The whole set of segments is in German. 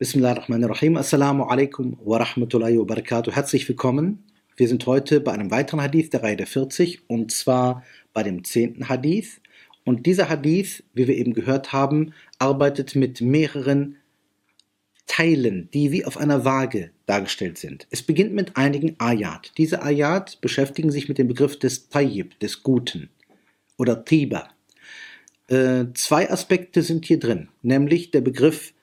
Bismillahirrahmanirrahim. Assalamu alaikum wa rahmatullahi wa barakatuh. Herzlich willkommen. Wir sind heute bei einem weiteren Hadith der Reihe der 40 und zwar bei dem zehnten Hadith. Und dieser Hadith, wie wir eben gehört haben, arbeitet mit mehreren Teilen, die wie auf einer Waage dargestellt sind. Es beginnt mit einigen Ayat. Diese Ayat beschäftigen sich mit dem Begriff des Tayyib, des Guten oder Tiba. Äh, zwei Aspekte sind hier drin, nämlich der Begriff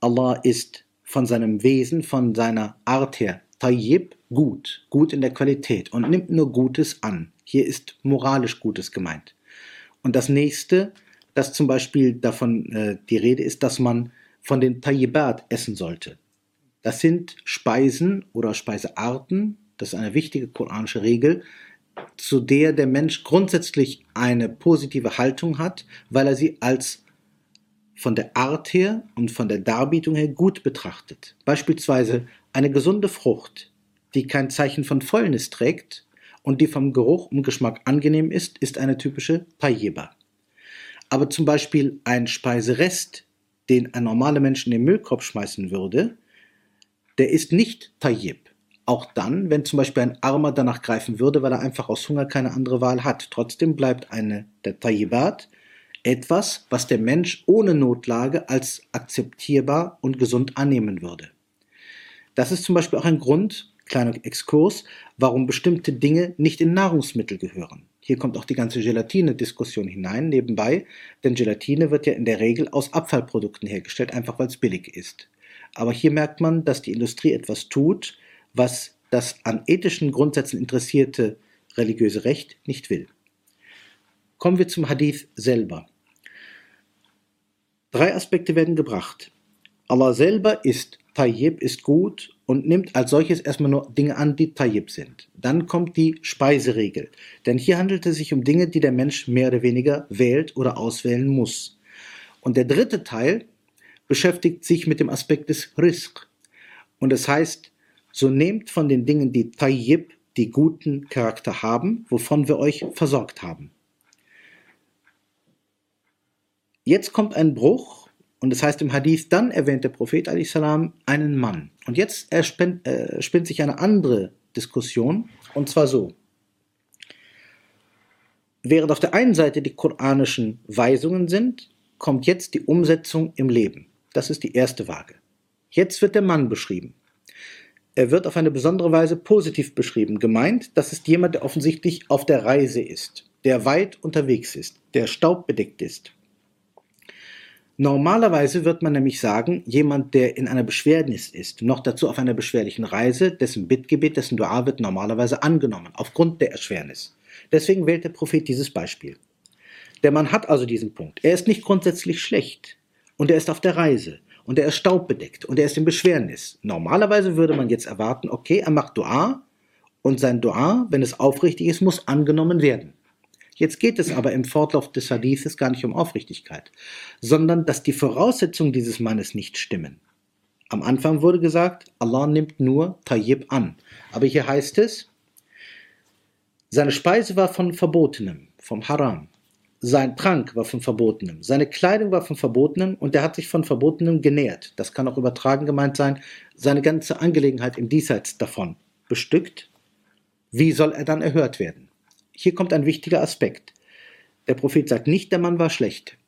Allah ist von seinem Wesen, von seiner Art her Tayyib, gut, gut in der Qualität und nimmt nur Gutes an. Hier ist moralisch Gutes gemeint. Und das nächste, dass zum Beispiel davon äh, die Rede ist, dass man von den Tayyibat essen sollte. Das sind Speisen oder Speisearten, das ist eine wichtige koranische Regel, zu der der Mensch grundsätzlich eine positive Haltung hat, weil er sie als von der Art her und von der Darbietung her gut betrachtet. Beispielsweise eine gesunde Frucht, die kein Zeichen von Fäulnis trägt und die vom Geruch und Geschmack angenehm ist, ist eine typische Tayyeba. Aber zum Beispiel ein Speiserest, den ein normaler Mensch in den Müllkorb schmeißen würde, der ist nicht Tayyib. Auch dann, wenn zum Beispiel ein Armer danach greifen würde, weil er einfach aus Hunger keine andere Wahl hat. Trotzdem bleibt eine der Tayyibat etwas, was der Mensch ohne Notlage als akzeptierbar und gesund annehmen würde. Das ist zum Beispiel auch ein Grund, kleiner Exkurs, warum bestimmte Dinge nicht in Nahrungsmittel gehören. Hier kommt auch die ganze Gelatine-Diskussion hinein nebenbei, denn Gelatine wird ja in der Regel aus Abfallprodukten hergestellt, einfach weil es billig ist. Aber hier merkt man, dass die Industrie etwas tut, was das an ethischen Grundsätzen interessierte religiöse Recht nicht will. Kommen wir zum Hadith selber. Drei Aspekte werden gebracht. Allah selber ist Tayyib, ist gut und nimmt als solches erstmal nur Dinge an, die Tayyib sind. Dann kommt die Speiseregel. Denn hier handelt es sich um Dinge, die der Mensch mehr oder weniger wählt oder auswählen muss. Und der dritte Teil beschäftigt sich mit dem Aspekt des Risk. Und das heißt, so nehmt von den Dingen, die Tayyib, die guten Charakter haben, wovon wir euch versorgt haben. Jetzt kommt ein Bruch und das heißt im Hadith, dann erwähnt der Prophet salam einen Mann. Und jetzt erspinnt, äh, spinnt sich eine andere Diskussion und zwar so. Während auf der einen Seite die koranischen Weisungen sind, kommt jetzt die Umsetzung im Leben. Das ist die erste Waage. Jetzt wird der Mann beschrieben. Er wird auf eine besondere Weise positiv beschrieben. Gemeint, das ist jemand, der offensichtlich auf der Reise ist, der weit unterwegs ist, der staubbedeckt ist. Normalerweise wird man nämlich sagen, jemand, der in einer Beschwernis ist, noch dazu auf einer beschwerlichen Reise, dessen Bittgebet, dessen Dua wird normalerweise angenommen, aufgrund der Erschwernis. Deswegen wählt der Prophet dieses Beispiel. Der Mann hat also diesen Punkt. Er ist nicht grundsätzlich schlecht und er ist auf der Reise und er ist staubbedeckt und er ist in Beschwernis. Normalerweise würde man jetzt erwarten, okay, er macht Dua und sein Dua, wenn es aufrichtig ist, muss angenommen werden. Jetzt geht es aber im Fortlauf des Hadithes gar nicht um Aufrichtigkeit, sondern dass die Voraussetzungen dieses Mannes nicht stimmen. Am Anfang wurde gesagt, Allah nimmt nur Tayyib an. Aber hier heißt es, seine Speise war von Verbotenem, vom Haram. Sein Trank war von Verbotenem. Seine Kleidung war von Verbotenem und er hat sich von Verbotenem genährt. Das kann auch übertragen gemeint sein. Seine ganze Angelegenheit im Diesseits davon bestückt. Wie soll er dann erhört werden? Hier kommt ein wichtiger Aspekt. Der Prophet sagt nicht, der Mann war schlecht.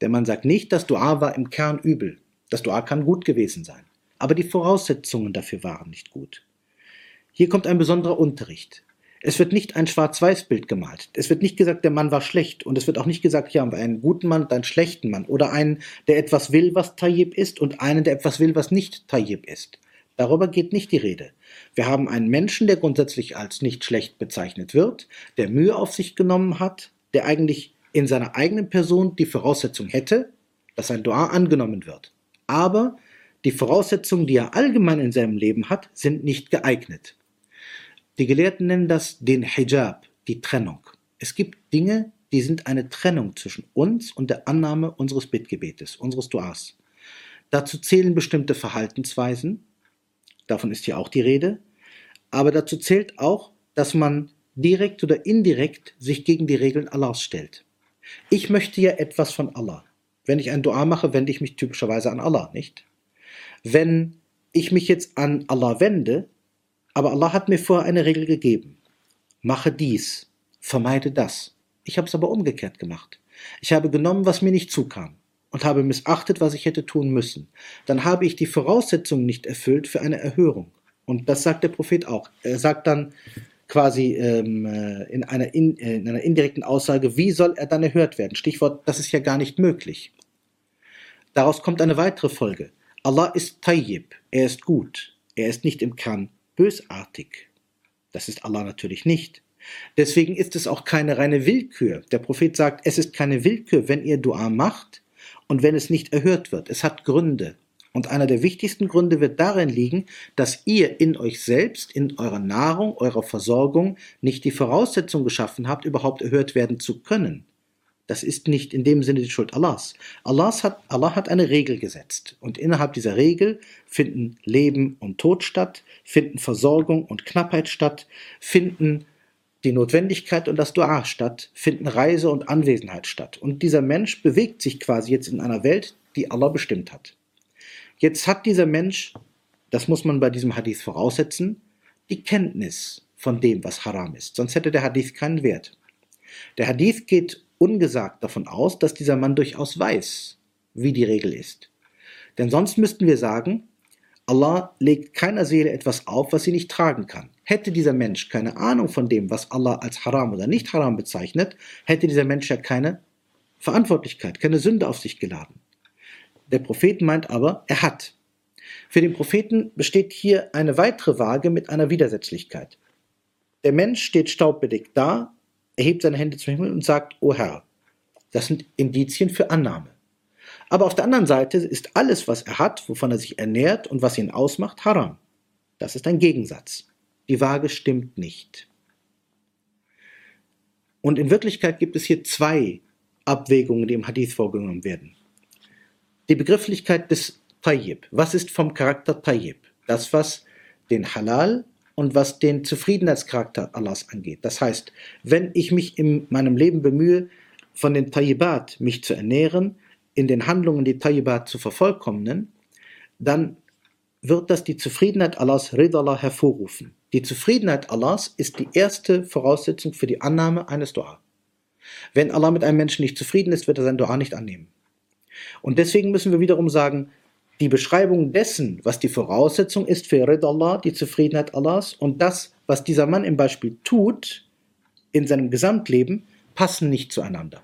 Der Mann sagt nicht, das Dua war im Kern übel. Das Dua kann gut gewesen sein. Aber die Voraussetzungen dafür waren nicht gut. Hier kommt ein besonderer Unterricht. Es wird nicht ein Schwarz-Weiß-Bild gemalt. Es wird nicht gesagt, der Mann war schlecht. Und es wird auch nicht gesagt, hier haben wir einen guten Mann und einen schlechten Mann. Oder einen, der etwas will, was Tayyib ist, und einen, der etwas will, was nicht Tayyib ist. Darüber geht nicht die Rede. Wir haben einen Menschen, der grundsätzlich als nicht schlecht bezeichnet wird, der Mühe auf sich genommen hat, der eigentlich in seiner eigenen Person die Voraussetzung hätte, dass ein Dua angenommen wird. Aber die Voraussetzungen, die er allgemein in seinem Leben hat, sind nicht geeignet. Die Gelehrten nennen das den Hijab, die Trennung. Es gibt Dinge, die sind eine Trennung zwischen uns und der Annahme unseres Bittgebetes, unseres Duas. Dazu zählen bestimmte Verhaltensweisen, davon ist hier auch die Rede. Aber dazu zählt auch, dass man direkt oder indirekt sich gegen die Regeln Allahs stellt. Ich möchte ja etwas von Allah. Wenn ich ein Dua mache, wende ich mich typischerweise an Allah, nicht? Wenn ich mich jetzt an Allah wende, aber Allah hat mir vorher eine Regel gegeben. Mache dies, vermeide das. Ich habe es aber umgekehrt gemacht. Ich habe genommen, was mir nicht zukam und habe missachtet, was ich hätte tun müssen. Dann habe ich die Voraussetzungen nicht erfüllt für eine Erhörung. Und das sagt der Prophet auch. Er sagt dann quasi ähm, äh, in, einer in, in einer indirekten Aussage, wie soll er dann erhört werden? Stichwort, das ist ja gar nicht möglich. Daraus kommt eine weitere Folge. Allah ist Tayyib, er ist gut, er ist nicht im Kern bösartig. Das ist Allah natürlich nicht. Deswegen ist es auch keine reine Willkür. Der Prophet sagt, es ist keine Willkür, wenn ihr Dua macht und wenn es nicht erhört wird. Es hat Gründe. Und einer der wichtigsten Gründe wird darin liegen, dass ihr in euch selbst, in eurer Nahrung, eurer Versorgung nicht die Voraussetzung geschaffen habt, überhaupt erhört werden zu können. Das ist nicht in dem Sinne die Schuld Allahs. Allahs hat, Allah hat eine Regel gesetzt. Und innerhalb dieser Regel finden Leben und Tod statt, finden Versorgung und Knappheit statt, finden die Notwendigkeit und das Dua statt, finden Reise und Anwesenheit statt. Und dieser Mensch bewegt sich quasi jetzt in einer Welt, die Allah bestimmt hat. Jetzt hat dieser Mensch, das muss man bei diesem Hadith voraussetzen, die Kenntnis von dem, was Haram ist. Sonst hätte der Hadith keinen Wert. Der Hadith geht ungesagt davon aus, dass dieser Mann durchaus weiß, wie die Regel ist. Denn sonst müssten wir sagen, Allah legt keiner Seele etwas auf, was sie nicht tragen kann. Hätte dieser Mensch keine Ahnung von dem, was Allah als Haram oder nicht Haram bezeichnet, hätte dieser Mensch ja keine Verantwortlichkeit, keine Sünde auf sich geladen. Der Prophet meint aber, er hat. Für den Propheten besteht hier eine weitere Waage mit einer Widersetzlichkeit. Der Mensch steht staubbedeckt da erhebt seine Hände zum Himmel und sagt, O Herr. Das sind Indizien für Annahme. Aber auf der anderen Seite ist alles, was er hat, wovon er sich ernährt und was ihn ausmacht, haram. Das ist ein Gegensatz. Die Waage stimmt nicht. Und in Wirklichkeit gibt es hier zwei Abwägungen, die im Hadith vorgenommen werden. Die Begrifflichkeit des Tayyib. Was ist vom Charakter Tayyib? Das, was den Halal und was den Zufriedenheitscharakter Allahs angeht. Das heißt, wenn ich mich in meinem Leben bemühe, von den Tayyibat mich zu ernähren, in den Handlungen die Tayyibat zu vervollkommnen, dann wird das die Zufriedenheit Allahs Ridallah hervorrufen. Die Zufriedenheit Allahs ist die erste Voraussetzung für die Annahme eines Dua. Wenn Allah mit einem Menschen nicht zufrieden ist, wird er sein Dua nicht annehmen. Und deswegen müssen wir wiederum sagen, die Beschreibung dessen, was die Voraussetzung ist für Red Allah, die Zufriedenheit Allahs, und das, was dieser Mann im Beispiel tut, in seinem Gesamtleben, passen nicht zueinander.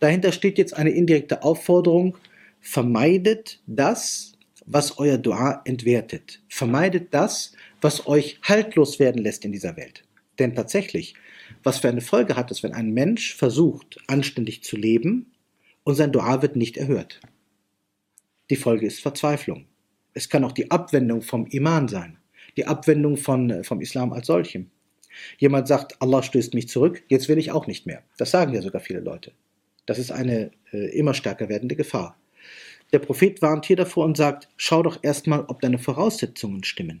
Dahinter steht jetzt eine indirekte Aufforderung, vermeidet das, was euer Dua entwertet. Vermeidet das, was euch haltlos werden lässt in dieser Welt. Denn tatsächlich, was für eine Folge hat es, wenn ein Mensch versucht, anständig zu leben und sein Dua wird nicht erhört? Die Folge ist Verzweiflung. Es kann auch die Abwendung vom Iman sein, die Abwendung von, äh, vom Islam als solchem. Jemand sagt, Allah stößt mich zurück, jetzt will ich auch nicht mehr. Das sagen ja sogar viele Leute. Das ist eine äh, immer stärker werdende Gefahr. Der Prophet warnt hier davor und sagt, schau doch erstmal, ob deine Voraussetzungen stimmen.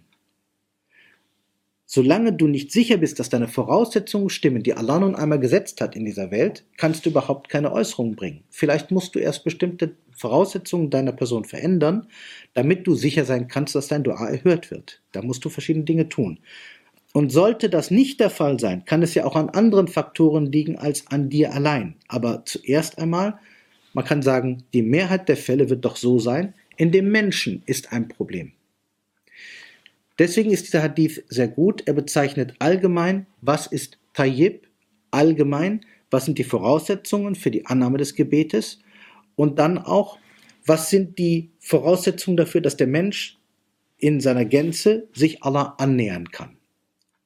Solange du nicht sicher bist, dass deine Voraussetzungen stimmen, die Allah nun einmal gesetzt hat in dieser Welt, kannst du überhaupt keine Äußerungen bringen. Vielleicht musst du erst bestimmte Voraussetzungen deiner Person verändern, damit du sicher sein kannst, dass dein Dua erhört wird. Da musst du verschiedene Dinge tun. Und sollte das nicht der Fall sein, kann es ja auch an anderen Faktoren liegen als an dir allein. Aber zuerst einmal, man kann sagen, die Mehrheit der Fälle wird doch so sein, in dem Menschen ist ein Problem. Deswegen ist dieser Hadith sehr gut. Er bezeichnet allgemein, was ist Tayyib, allgemein, was sind die Voraussetzungen für die Annahme des Gebetes und dann auch, was sind die Voraussetzungen dafür, dass der Mensch in seiner Gänze sich Allah annähern kann.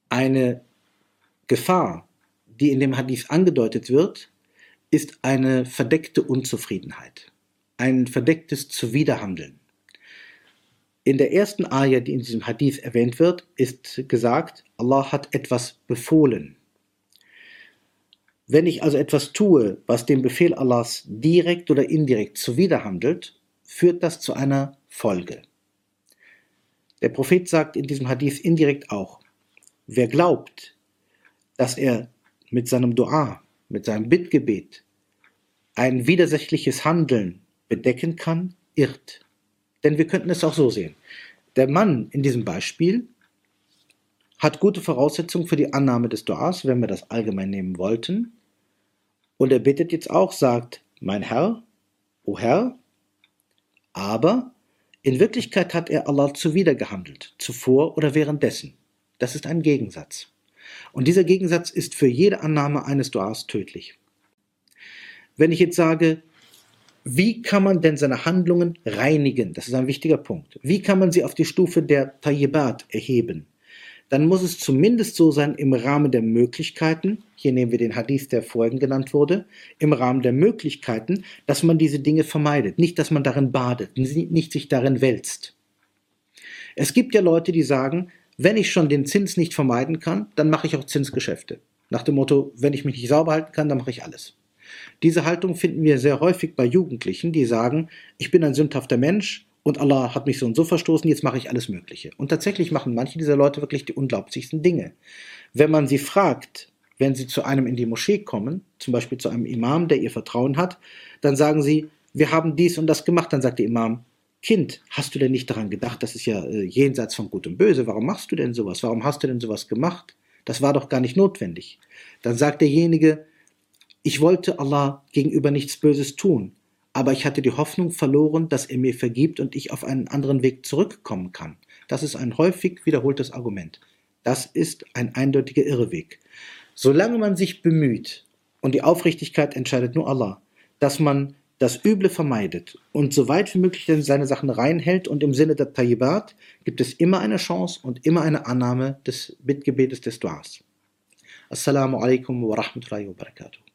Eine Gefahr, die in dem Hadith angedeutet wird, ist eine verdeckte Unzufriedenheit, ein verdecktes Zuwiderhandeln. In der ersten Ayah, die in diesem Hadith erwähnt wird, ist gesagt, Allah hat etwas befohlen. Wenn ich also etwas tue, was dem Befehl Allahs direkt oder indirekt zuwiderhandelt, führt das zu einer Folge. Der Prophet sagt in diesem Hadith indirekt auch, wer glaubt, dass er mit seinem Dua, mit seinem Bittgebet ein widersächliches Handeln bedecken kann, irrt. Denn wir könnten es auch so sehen. Der Mann in diesem Beispiel hat gute Voraussetzungen für die Annahme des Duas, wenn wir das allgemein nehmen wollten. Und er bittet jetzt auch, sagt, mein Herr, o Herr, aber in Wirklichkeit hat er Allah zuwider gehandelt, zuvor oder währenddessen. Das ist ein Gegensatz. Und dieser Gegensatz ist für jede Annahme eines Duas tödlich. Wenn ich jetzt sage, wie kann man denn seine Handlungen reinigen? Das ist ein wichtiger Punkt. Wie kann man sie auf die Stufe der Tayyibat erheben? Dann muss es zumindest so sein im Rahmen der Möglichkeiten, hier nehmen wir den Hadith, der vorhin genannt wurde, im Rahmen der Möglichkeiten, dass man diese Dinge vermeidet. Nicht, dass man darin badet, nicht sich darin wälzt. Es gibt ja Leute, die sagen, wenn ich schon den Zins nicht vermeiden kann, dann mache ich auch Zinsgeschäfte. Nach dem Motto, wenn ich mich nicht sauber halten kann, dann mache ich alles. Diese Haltung finden wir sehr häufig bei Jugendlichen, die sagen, ich bin ein sündhafter Mensch und Allah hat mich so und so verstoßen, jetzt mache ich alles Mögliche. Und tatsächlich machen manche dieser Leute wirklich die unglaublichsten Dinge. Wenn man sie fragt, wenn sie zu einem in die Moschee kommen, zum Beispiel zu einem Imam, der ihr Vertrauen hat, dann sagen sie, wir haben dies und das gemacht. Dann sagt der Imam, Kind, hast du denn nicht daran gedacht, das ist ja äh, jenseits von Gut und Böse, warum machst du denn sowas? Warum hast du denn sowas gemacht? Das war doch gar nicht notwendig. Dann sagt derjenige, ich wollte Allah gegenüber nichts Böses tun, aber ich hatte die Hoffnung verloren, dass er mir vergibt und ich auf einen anderen Weg zurückkommen kann. Das ist ein häufig wiederholtes Argument. Das ist ein eindeutiger Irreweg. Solange man sich bemüht, und die Aufrichtigkeit entscheidet nur Allah, dass man das Üble vermeidet und so weit wie möglich seine Sachen reinhält und im Sinne der Tayyibat gibt es immer eine Chance und immer eine Annahme des Bittgebetes des Duas. Assalamu alaikum wa rahmatullahi wa barakatuh.